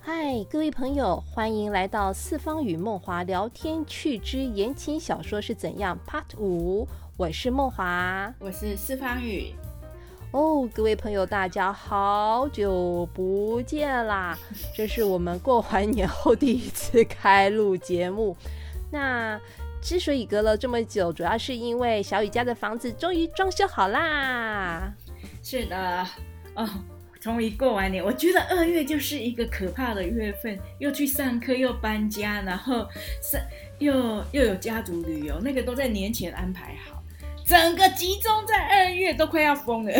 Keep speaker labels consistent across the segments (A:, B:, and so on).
A: 嗨，各位朋友，欢迎来到四方与梦华聊天趣之言情小说是怎样 Part 五，我是梦华，
B: 我是四方宇。
A: 哦，各位朋友，大家好久不见啦！这是我们过完年后第一次开录节目。那之所以隔了这么久，主要是因为小雨家的房子终于装修好啦。
B: 是的，哦，终于过完年。我觉得二月就是一个可怕的月份，又去上课，又搬家，然后是又又有家族旅游，那个都在年前安排好。整个集中在二月都快要疯了，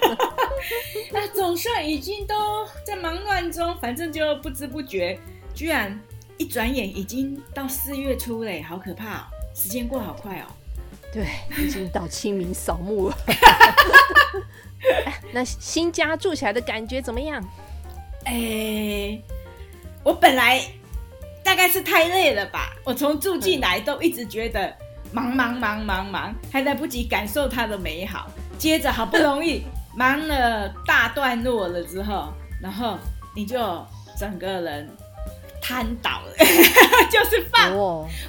B: 那总算已经都在忙乱中，反正就不知不觉，居然一转眼已经到四月初嘞，好可怕哦！时间过好快哦。
A: 对，已经到清明扫墓了。那新家住起来的感觉怎么样？
B: 哎，我本来大概是太累了吧，我从住进来都一直觉得。忙忙忙忙忙，还来不及感受它的美好。接着好不容易 忙了大段落了之后，然后你就整个人瘫倒了，就是放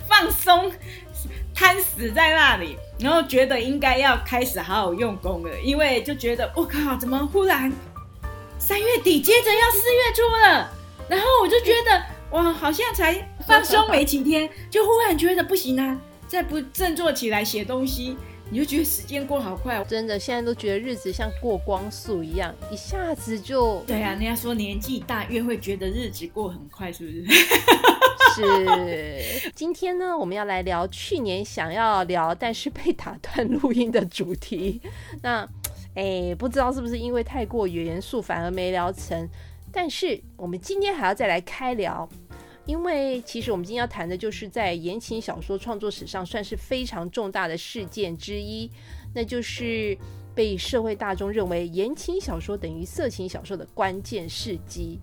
B: 放松，瘫死在那里。然后觉得应该要开始好好用功了，因为就觉得我靠，怎么忽然三月底接着要四月初了？然后我就觉得哇，好像才放松没几天，就忽然觉得不行啊。再不振作起来写东西，你就觉得时间过好快。
A: 真的，现在都觉得日子像过光速一样，一下子就……
B: 对啊，人家说年纪大越会觉得日子过很快，是不是？
A: 是。今天呢，我们要来聊去年想要聊但是被打断录音的主题。那，哎，不知道是不是因为太过严肃，反而没聊成。但是我们今天还要再来开聊。因为其实我们今天要谈的就是在言情小说创作史上算是非常重大的事件之一，那就是被社会大众认为言情小说等于色情小说的关键事迹。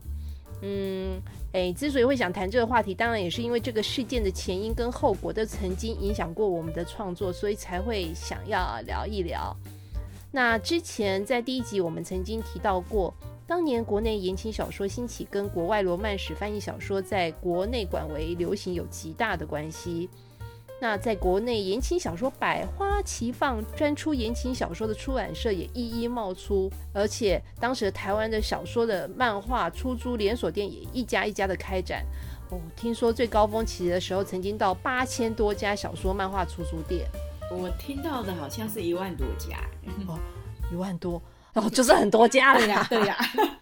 A: 嗯，诶，之所以会想谈这个话题，当然也是因为这个事件的前因跟后果都曾经影响过我们的创作，所以才会想要聊一聊。那之前在第一集我们曾经提到过。当年国内言情小说兴起，跟国外罗曼史翻译小说在国内广为流行有极大的关系。那在国内言情小说百花齐放，专出言情小说的出版社也一一冒出，而且当时台湾的小说的漫画出租连锁店也一家一家的开展。哦，听说最高峰期的时候，曾经到八千多家小说漫画出租店。
B: 我听到的好像是一万多家。
A: 哦，一万多。哦，就是很多家了
B: 呀，对呀，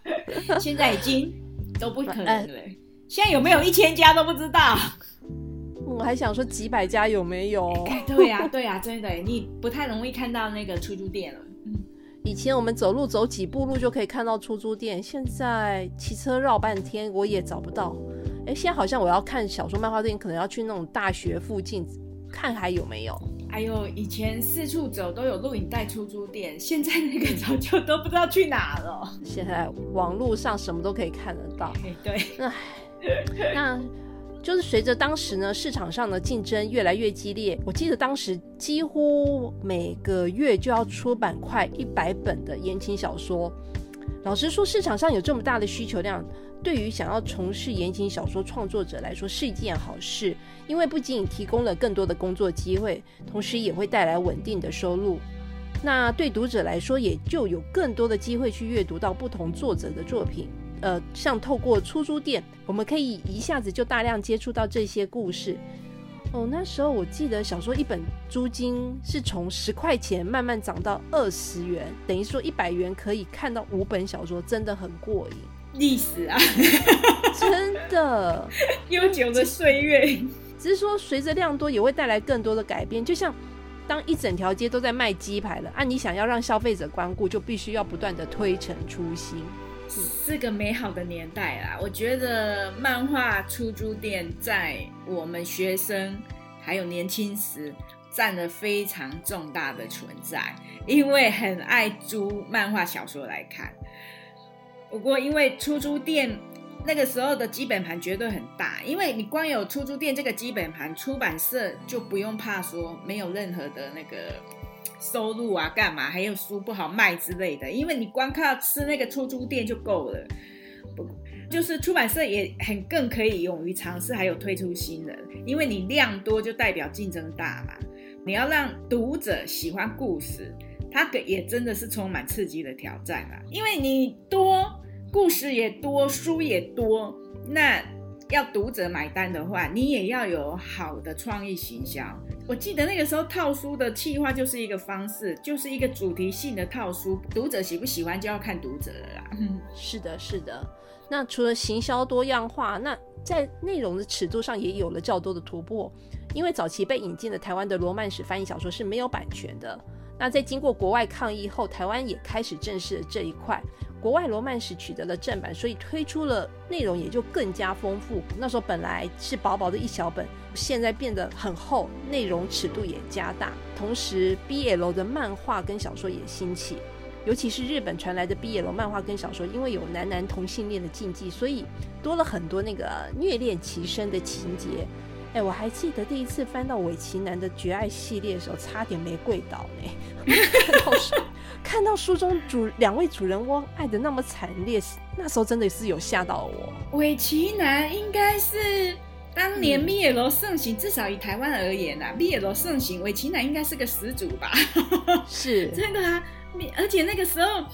B: 现在已经都不可能了。现在有没有一千家都不知道？
A: 我还想说几百家有没有？
B: 对呀，对呀，真的，你不太容易看到那个出租店了。嗯，
A: 以前我们走路走几步路就可以看到出租店，现在骑车绕半天我也找不到。哎，现在好像我要看小说漫画店，可能要去那种大学附近看还有没有。
B: 哎呦以前四处走都有录影带出租店，现在那个早就都不知道去哪了。
A: 现在网络上什么都可以看得到。
B: 哎对，
A: 那那就是随着当时呢市场上的竞争越来越激烈，我记得当时几乎每个月就要出版快一百本的言情小说。老实说，市场上有这么大的需求量。对于想要从事言情小说创作者来说是一件好事，因为不仅提供了更多的工作机会，同时也会带来稳定的收入。那对读者来说，也就有更多的机会去阅读到不同作者的作品。呃，像透过出租店，我们可以一下子就大量接触到这些故事。哦，那时候我记得小说一本租金是从十块钱慢慢涨到二十元，等于说一百元可以看到五本小说，真的很过瘾。
B: 历史啊，
A: 真的
B: 悠久的岁月。
A: 只是说，随着量多，也会带来更多的改变。就像当一整条街都在卖鸡排了，啊，你想要让消费者光顾，就必须要不断的推陈出新。
B: 是个美好的年代啦。我觉得漫画出租店在我们学生还有年轻时占了非常重大的存在，因为很爱租漫画小说来看。不过，因为出租店那个时候的基本盘绝对很大，因为你光有出租店这个基本盘，出版社就不用怕说没有任何的那个收入啊，干嘛还有书不好卖之类的，因为你光靠吃那个出租店就够了。不就是出版社也很更可以勇于尝试，还有推出新人，因为你量多就代表竞争大嘛。你要让读者喜欢故事，它个也真的是充满刺激的挑战啊。因为你多故事也多，书也多，那要读者买单的话，你也要有好的创意行销。我记得那个时候套书的企划就是一个方式，就是一个主题性的套书，读者喜不喜欢就要看读者了啦。
A: 是的，是的。那除了行销多样化，那在内容的尺度上也有了较多的突破。因为早期被引进的台湾的罗曼史翻译小说是没有版权的。那在经过国外抗议后，台湾也开始正视了这一块。国外罗曼史取得了正版，所以推出了内容也就更加丰富。那时候本来是薄薄的一小本，现在变得很厚，内容尺度也加大。同时，BL 的漫画跟小说也兴起。尤其是日本传来的 BL 漫画跟小说，因为有男男同性恋的禁忌，所以多了很多那个虐恋齐身的情节。哎，我还记得第一次翻到尾崎男的绝爱系列的时候，差点没跪倒呢。看到书，看到书中主两位主人翁爱的那么惨烈，那时候真的是有吓到我。
B: 尾崎男应该是当年 BL 盛行，至少以台湾而言呐，BL 盛行，尾崎男应该是个始祖吧？
A: 是
B: 真的啊。而且那个时候，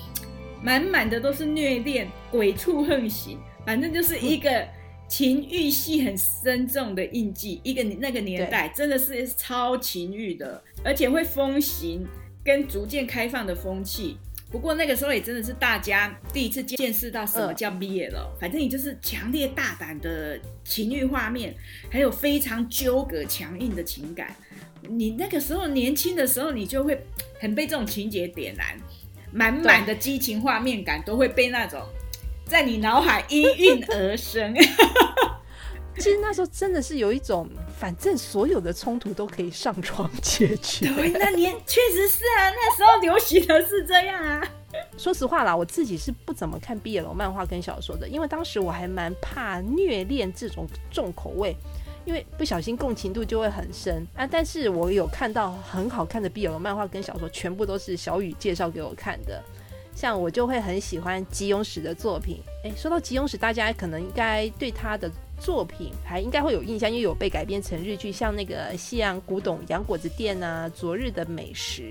B: 满满的都是虐恋，鬼畜横行，反正就是一个情欲戏很深重的印记。一个那个年代真的是超情欲的，而且会风行跟逐渐开放的风气。不过那个时候也真的是大家第一次见识到什么叫 BL 了。反正你就是强烈大胆的情欲画面，还有非常纠葛强硬的情感。你那个时候年轻的时候，你就会很被这种情节点燃，满满的激情画面感都会被那种在你脑海一运而生。
A: 其实那时候真的是有一种，反正所有的冲突都可以上床解决。
B: 对，那年确实是啊，那时候流行的是这样啊。
A: 说实话啦，我自己是不怎么看 BL 漫画跟小说的，因为当时我还蛮怕虐恋这种重口味。因为不小心共情度就会很深啊！但是我有看到很好看的 BL 漫画跟小说，全部都是小雨介绍给我看的。像我就会很喜欢吉永史的作品。诶，说到吉永史，大家可能应该对他的作品还应该会有印象，因为有被改编成日剧，像那个《西洋古董洋果子店》啊，《昨日的美食》。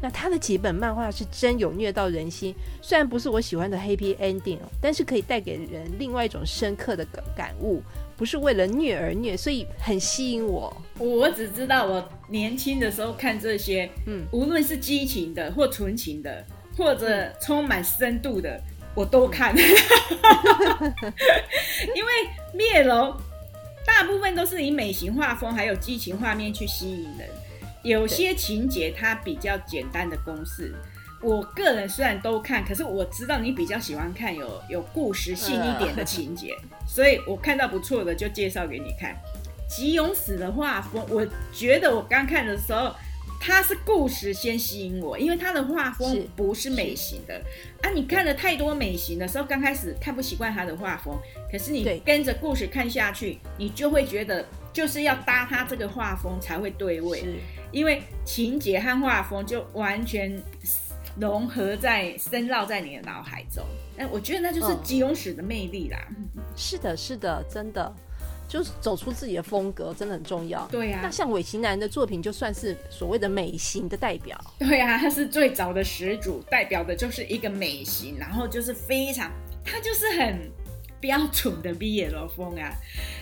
A: 那他的几本漫画是真有虐到人心，虽然不是我喜欢的 Happy Ending 哦，但是可以带给人另外一种深刻的感感悟。不是为了虐而虐，所以很吸引我。
B: 我只知道我年轻的时候看这些，嗯，无论是激情的或纯情的，或者充满深度的，我都看。因为灭楼大部分都是以美型画风还有激情画面去吸引人，有些情节它比较简单的公式。我个人虽然都看，可是我知道你比较喜欢看有有故事性一点的情节，所以我看到不错的就介绍给你看。吉永史的画风，我觉得我刚看的时候，他是故事先吸引我，因为他的画风不是美型的啊。你看了太多美型的时候，刚开始看不习惯他的画风，可是你跟着故事看下去，你就会觉得就是要搭他这个画风才会对味，因为情节和画风就完全。融合在深绕在你的脑海中，哎，我觉得那就是吉永史的魅力啦。
A: 是的，是的，真的，就是走出自己的风格，真的很重要。
B: 对呀，
A: 那像尾崎男的作品，就算是所谓的美型的代表。
B: 对呀，他是最早的始祖，代表的就是一个美型，然后就是非常，他就是很标准的 BL 风啊，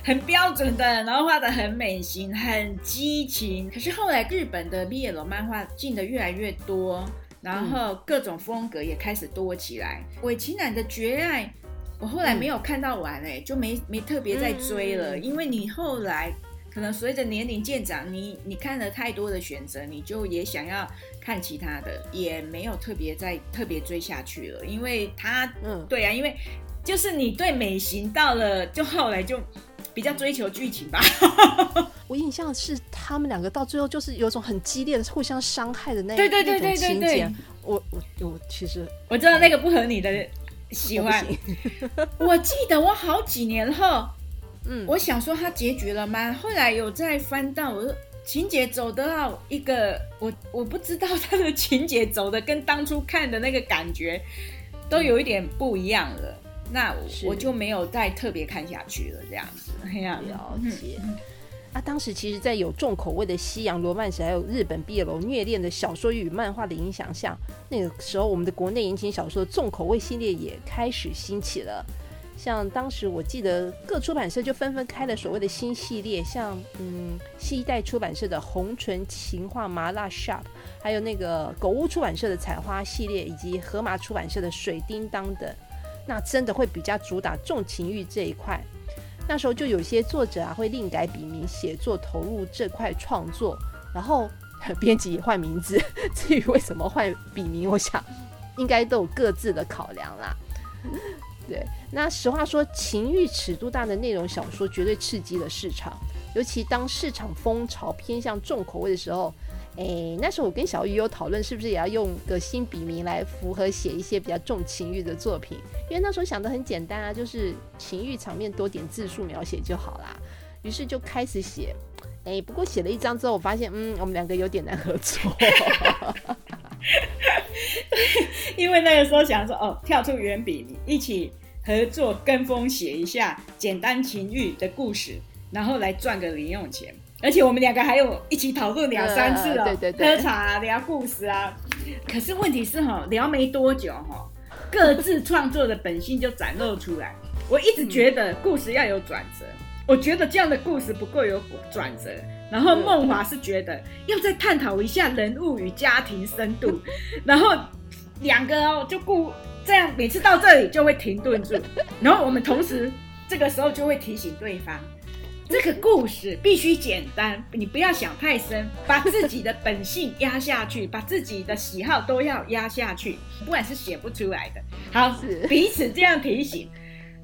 B: 很标准的，然后画的很美型，很激情。可是后来日本的 BL 漫画进的越来越多。然后各种风格也开始多起来。尾崎男的《绝爱》，我后来没有看到完哎，就没没特别再追了。因为你后来可能随着年龄渐长，你你看了太多的选择，你就也想要看其他的，也没有特别再特别追下去了。因为他，嗯，对啊，因为就是你对美型到了，就后来就。比较追求剧情吧，
A: 我印象是他们两个到最后就是有种很激烈的互相伤害的那对对对对情节。我我我其实
B: 我知道那个不合你的喜欢。我记得我好几年后，嗯，我想说他结局了吗？后来有再翻到，我说情节走到一个我我不知道他的情节走的跟当初看的那个感觉都有一点不一样了。那
A: 是
B: 我就没有再特别看下去了，这样子。哎呀，
A: 了解。啊，当时其实，在有重口味的西洋罗曼史，还有日本毕业楼虐恋的小说与漫画的影响下，那个时候我们的国内言情小说重口味系列也开始兴起了。像当时我记得各出版社就纷纷开了所谓的新系列，像嗯西代出版社的红唇情话麻辣 shop，还有那个狗屋出版社的采花系列，以及河马出版社的水叮当等，那真的会比较主打重情欲这一块。那时候就有些作者啊会另改笔名写作，投入这块创作，然后 编辑也换名字。至于为什么换笔名，我想 应该都有各自的考量啦。对，那实话说，情欲尺度大的内容小说绝对刺激了市场，尤其当市场风潮偏向重口味的时候。哎，那时候我跟小雨有讨论，是不是也要用个新笔名来符合写一些比较重情欲的作品？因为那时候想的很简单啊，就是情欲场面多点字数描写就好啦。于是就开始写。哎，不过写了一张之后，我发现，嗯，我们两个有点难合作。
B: 因为那个时候想说，哦，跳出原笔名，一起合作跟风写一下简单情欲的故事，然后来赚个零用钱。而且我们两个还有一起讨论两三次了，喝茶啊，聊故事啊。可是问题是哈，聊没多久哈，各自创作的本性就展露出来。我一直觉得故事要有转折，我觉得这样的故事不够有转折。然后梦华是觉得要再探讨一下人物与家庭深度。然后两个哦就故这样，每次到这里就会停顿住。然后我们同时这个时候就会提醒对方。这个故事必须简单，你不要想太深，把自己的本性压下去，把自己的喜好都要压下去，不然是写不出来的。好，彼此这样提醒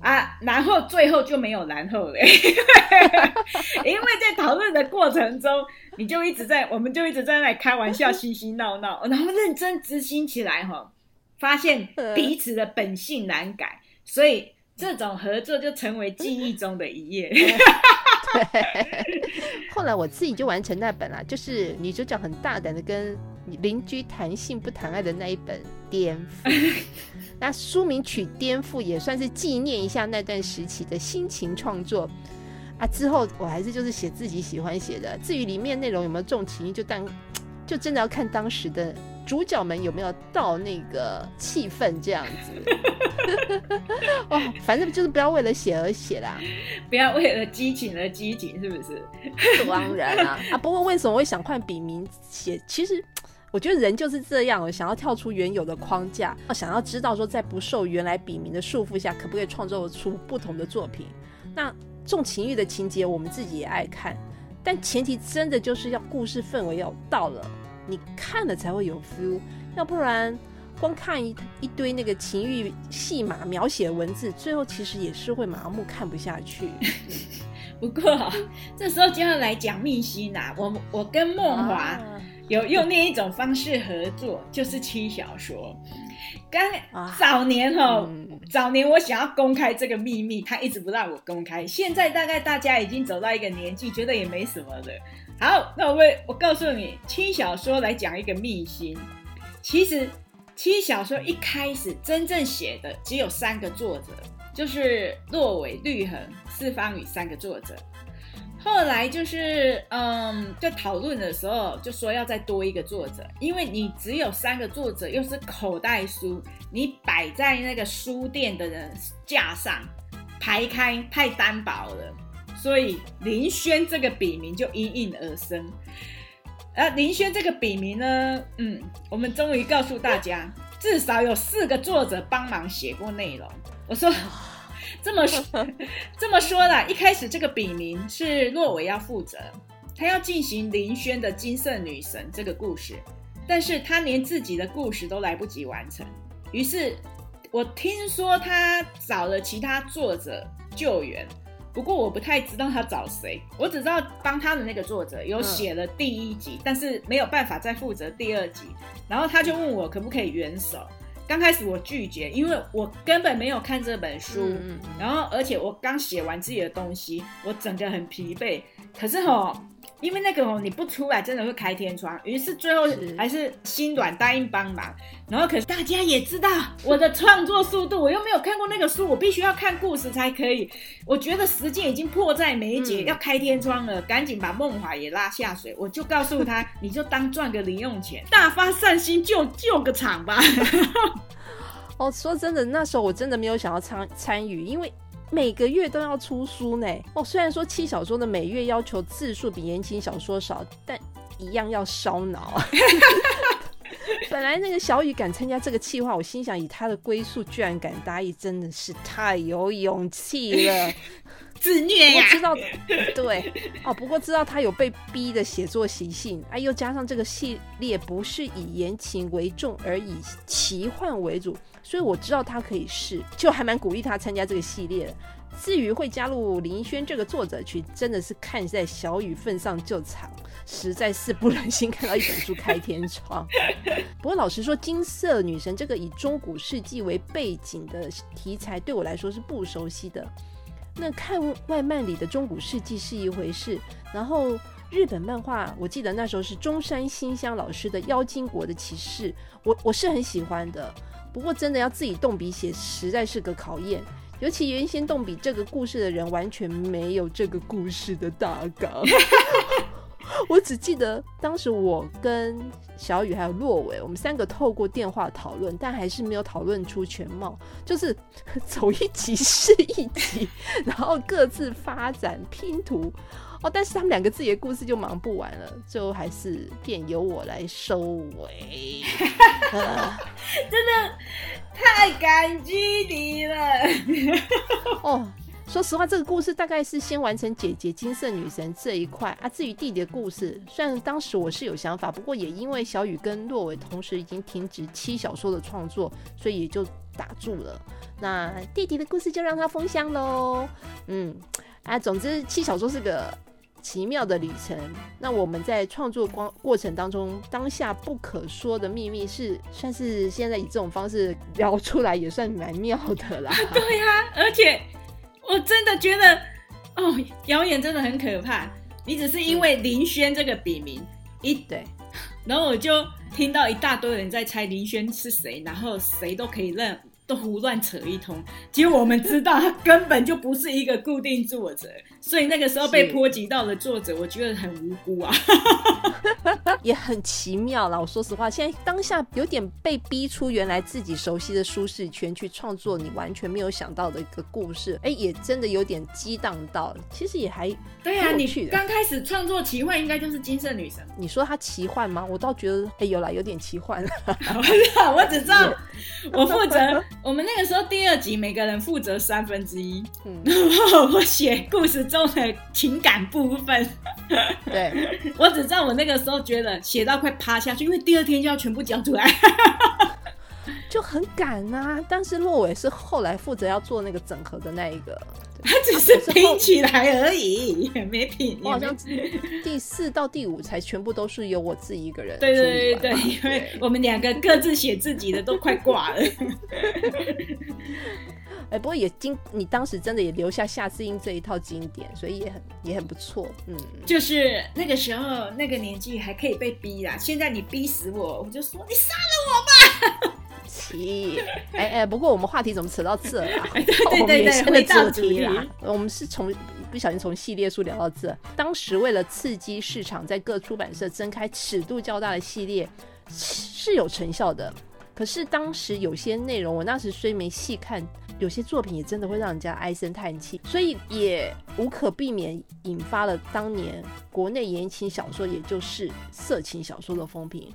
B: 啊，然后最后就没有然后了，因为在讨论的过程中，你就一直在，我们就一直在那里开玩笑、嘻嘻闹闹，然后认真执行起来哈，发现彼此的本性难改，所以这种合作就成为记忆中的一页。
A: 对，后来我自己就完成那本了，就是女主角很大胆的跟邻居谈性不谈爱的那一本《颠覆》。那书名取“颠覆”也算是纪念一下那段时期的心情创作啊。之后我还是就是写自己喜欢写的，至于里面内容有没有重情，就当就真的要看当时的。主角们有没有到那个气氛这样子？哦，反正就是不要为了写而写啦，
B: 不要为了激情而激情，是不是？
A: 当然啊啊！不过为什么会想换笔名写？其实我觉得人就是这样，想要跳出原有的框架，想要知道说在不受原来笔名的束缚下，可不可以创作出不同的作品？那重情欲的情节，我们自己也爱看，但前提真的就是要故事氛围要到了。你看了才会有 feel，要不然光看一一堆那个情欲戏码描写文字，最后其实也是会麻木看不下去。
B: 不过这时候就要来讲密心啦，我我跟梦华有用另一种方式合作，就是轻小说。刚早年哈，早年我想要公开这个秘密，他一直不让我公开。现在大概大家已经走到一个年纪，觉得也没什么了。好，那我为我告诉你，轻小说来讲一个秘辛。其实，轻小说一开始真正写的只有三个作者，就是洛伟、绿恒、四方宇三个作者。后来就是，嗯，在讨论的时候就说要再多一个作者，因为你只有三个作者，又是口袋书，你摆在那个书店的人架上排开太单薄了。所以林轩这个笔名就应运而生。而林轩这个笔名呢，嗯，我们终于告诉大家，至少有四个作者帮忙写过内容。我说 这么说，这么说啦，一开始这个笔名是洛伟要负责，他要进行林轩的金色女神这个故事，但是他连自己的故事都来不及完成，于是我听说他找了其他作者救援。不过我不太知道他找谁，我只知道帮他的那个作者有写了第一集，但是没有办法再负责第二集。然后他就问我可不可以援手，刚开始我拒绝，因为我根本没有看这本书，然后而且我刚写完自己的东西，我整个很疲惫。可是哈，因为那个哦，你不出来真的会开天窗。于是最后还是心软答应帮忙。然后可是大家也知道我的创作速度，我又没有看过那个书，我必须要看故事才可以。我觉得时间已经迫在眉睫，
A: 嗯
B: 要开天窗了，赶紧把梦华也拉下水。我就告诉他，你就当赚个零用钱，大发善心救救个场吧。
A: 哦，说真的，那时候我真的没有想要参参与，因为每个月都要出书呢。哦，虽然说七小说的每月要求字数比言情小说少，但一样要烧脑。本来那个小雨敢参加这个计划，我心想以他的归宿居然敢答应，真的是太有勇气了。
B: 自虐呀、
A: 不过知道，对哦，不过知道他有被逼的写作习性，啊，又加上这个系列不是以言情为重，而以奇幻为主，所以我知道他可以试，就还蛮鼓励他参加这个系列的。至于会加入林轩这个作者群，真的是看在小雨份上就藏，实在是不忍心看到一本书开天窗。不过老实说，金色女神这个以中古世纪为背景的题材，对我来说是不熟悉的。那看外漫里的中古世纪是一回事，然后日本漫画，我记得那时候是中山新香老师的《妖精国的骑士》，我我是很喜欢的。不过真的要自己动笔写，实在是个考验。尤其原先动笔这个故事的人，完全没有这个故事的大纲。我只记得当时我跟小雨还有洛伟，我们三个透过电话讨论，但还是没有讨论出全貌，就是走一集是一集，然后各自发展拼图。哦，但是他们两个自己的故事就忙不完了，最后还是便由我来收尾。真的
B: 太感激你了。
A: 哦，说实话，这个故事大概是先完成姐姐金色女神这一块啊。至于弟弟的故事，虽然当时我是有想法，不过也因为小雨跟洛伟同时已经停止七小说的创作，所以也就打住了。那弟弟的故事就让他封箱喽。嗯，啊，总之七小说是个奇妙的旅程。那我们在创作光过程当中，当下不可说的秘密是，算是现在以这种方式聊出来，也算蛮妙的啦。
B: 对呀、而且我真的觉得，哦，谣言真的很可怕。你只是因为林轩这个笔名一，
A: 对。
B: 然后我就听到一大堆人在猜林轩是谁，然后谁都可以认，都胡乱扯一通。结果我们知道他根本就不是一个固定作者，所以那个时候被波及到的作者，我觉得很无辜啊。
A: 也很奇妙啦。我说实话，现在当下有点被逼出原来自己熟悉的舒适圈去创作你完全没有想到的一个故事，哎，也真的有点激荡到。其实也还，
B: 对啊，你
A: 蛮有趣的
B: 刚开始创作奇幻应该就是金色女神。
A: 你说它奇幻吗？我倒觉得，哎，有啦，有点奇幻。
B: 我只知道 我负责，我们那个时候第二集每个人负责三分之一，
A: 嗯，
B: 然后我写故事中的情感部分。
A: 对，
B: 我只知道我那个时候觉得写到快趴下去，因为第二天就要全部交出来。
A: 就很赶啊。但是洛伟是后来负责要做那个整合的那一个，
B: 他只是拼起来而已，也没拼。
A: 我好像第四到第五才全部都是由我自己一个人
B: 对对对，因为我们两个各自写自己的都快挂了。
A: 哎，不过也经你当时真的也留下夏志英这一套经典，所以也很也很不错。嗯，
B: 就是那个时候那个年纪还可以被逼啦，现在你逼死我，我就说你杀了我吧
A: 奇，哎哎，不过我们话题怎么扯到这啊？
B: 对对对
A: 也是
B: 回到
A: 主题
B: 主题
A: 啦。我们是从不小心从系列书聊到这。当时为了刺激市场，在各出版社增开尺度较大的系列是有成效的。可是当时有些内容，我那时虽没细看，有些作品也真的会让人家唉声叹气，所以也无可避免引发了当年国内言情小说，也就是色情小说的风评。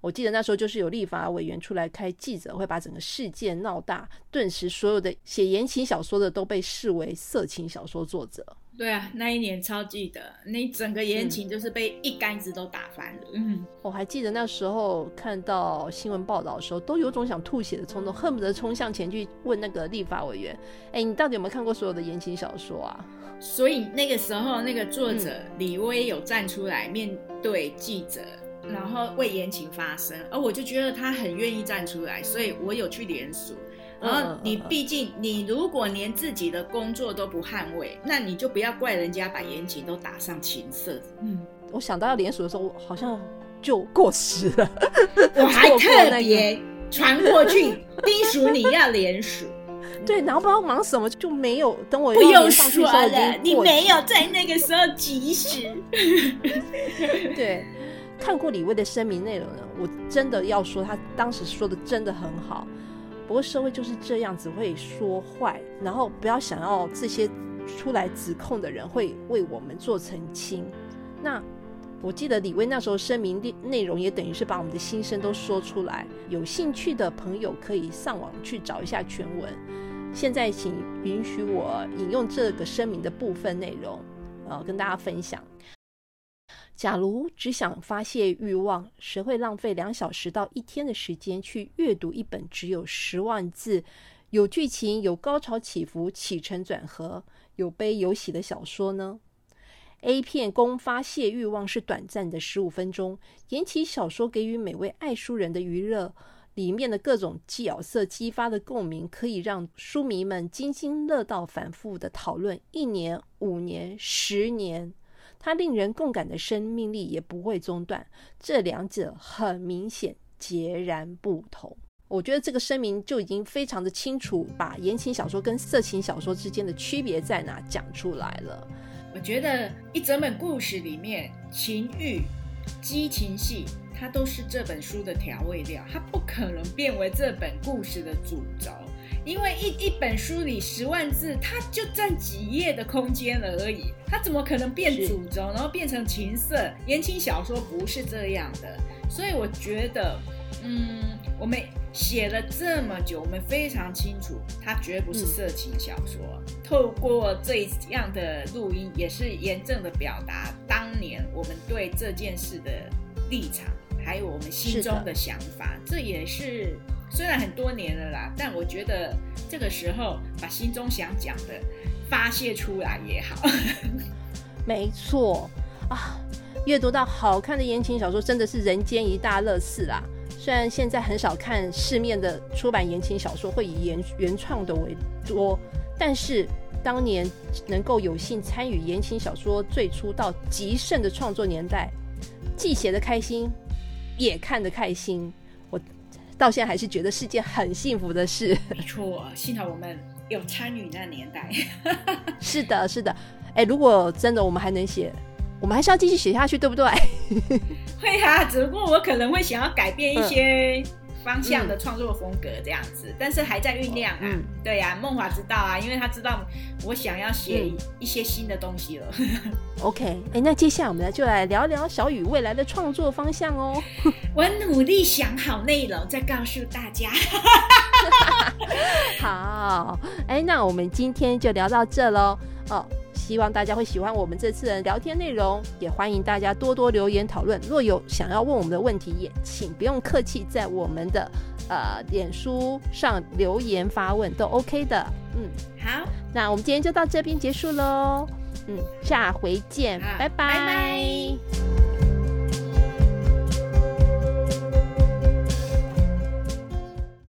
A: 我记得那时候就是有立法委员出来开记者会，把整个事件闹大，顿时所有的写言情小说的都被视为色情小说作者。
B: 对啊，那一年超记得，那整个言情就是被一竿子都打翻了。嗯，
A: 我还记得那时候看到新闻报道的时候，都有种想吐血的冲动，恨不得冲向前去问那个立法委员：“哎，你到底有没有看过所有的言情小说啊
B: 所以那个时候那个作者李威有站出来面对记者。然后为言情发声，而我就觉得他很愿意站出来，所以我有去联署。然后你毕竟，你如果连自己的工作都不捍卫，那你就不要怪人家把严谨都打上情色。嗯，
A: 我想到要联署的时候，我好像就过时了。
B: 我 还特别传过去叮嘱你要联署。
A: 对，然后不知道忙什么就没有等我
B: 不用
A: 说
B: 了，你没有在那个时候及时。
A: 对，看过李威的声明内容呢，我真的要说他当时说的真的很好。不过社会就是这样，只会说坏，然后不要想要这些出来指控的人会为我们做澄清。那我记得李威那时候声明内内容也等于是把我们的心声都说出来，有兴趣的朋友可以上网去找一下全文。现在请允许我引用这个声明的部分内容，呃，跟大家分享。假如只想发泄欲望，谁会浪费两小时到一天的时间去阅读一本只有十万字、有剧情、有高潮起伏、起承转合、有悲有喜的小说呢？A 片供发泄欲望是短暂的十五分钟，言情小说给予每位爱书人的娱乐。里面的各种角色激发的共鸣，可以让书迷们津津乐道，反复的讨论一年、五年、十年，它令人共感的生命力也不会中断。这两者很明显截然不同。我觉得这个声明就已经非常的清楚，把言情小说跟色情小说之间的区别在哪讲出来了。
B: 我觉得一整本故事里面，情欲、激情戏。它都是这本书的调味料，它不可能变为这本故事的主轴，因为一一本书里十万字，它就占几页的空间了而已，它怎么可能变主轴，然后变成情色言情小说？不是这样的，所以我觉得，嗯，我们写了这么久，我们非常清楚，它绝不是色情小说。透过这样的录音，也是严正的表达当年我们对这件事的立场。还有我们心中的想法，这也是虽然很多年了啦，但我觉得这个时候把心中想讲的发泄出来也好。
A: 没错啊，阅读到好看的言情小说真的是人间一大乐事啦。虽然现在很少看市面的出版言情小说会以原原创的为多，但是当年能够有幸参与言情小说最初到极盛的创作年代，既写的开心。也看得开心，到现在还是觉得是件很幸福的事。
B: 没错，幸好我们有参与那年代。
A: 是的，是的。哎，如果真的我们还能写，我们还是要继续写下去，对不对？
B: 会啊，只不过我可能会想要改变一些。方向的创作风格这样子，但是还在酝酿啊。对呀，梦华知道啊，因为他知道我想要写一些新的东西了。
A: OK，哎，那接下来我们就来聊聊小雨未来的创作方向哦。
B: 我努力想好内容，再告诉大家。
A: 好，哎，那我们今天就聊到这喽。哦。希望大家会喜欢我们这次的聊天内容，也欢迎大家多多留言讨论。若有想要问我们的问题，也请不用客气，在我们的呃脸书上留言发问都 OK 的。
B: 嗯，好，
A: 那我们今天就到这边结束喽。嗯，下回见，拜拜。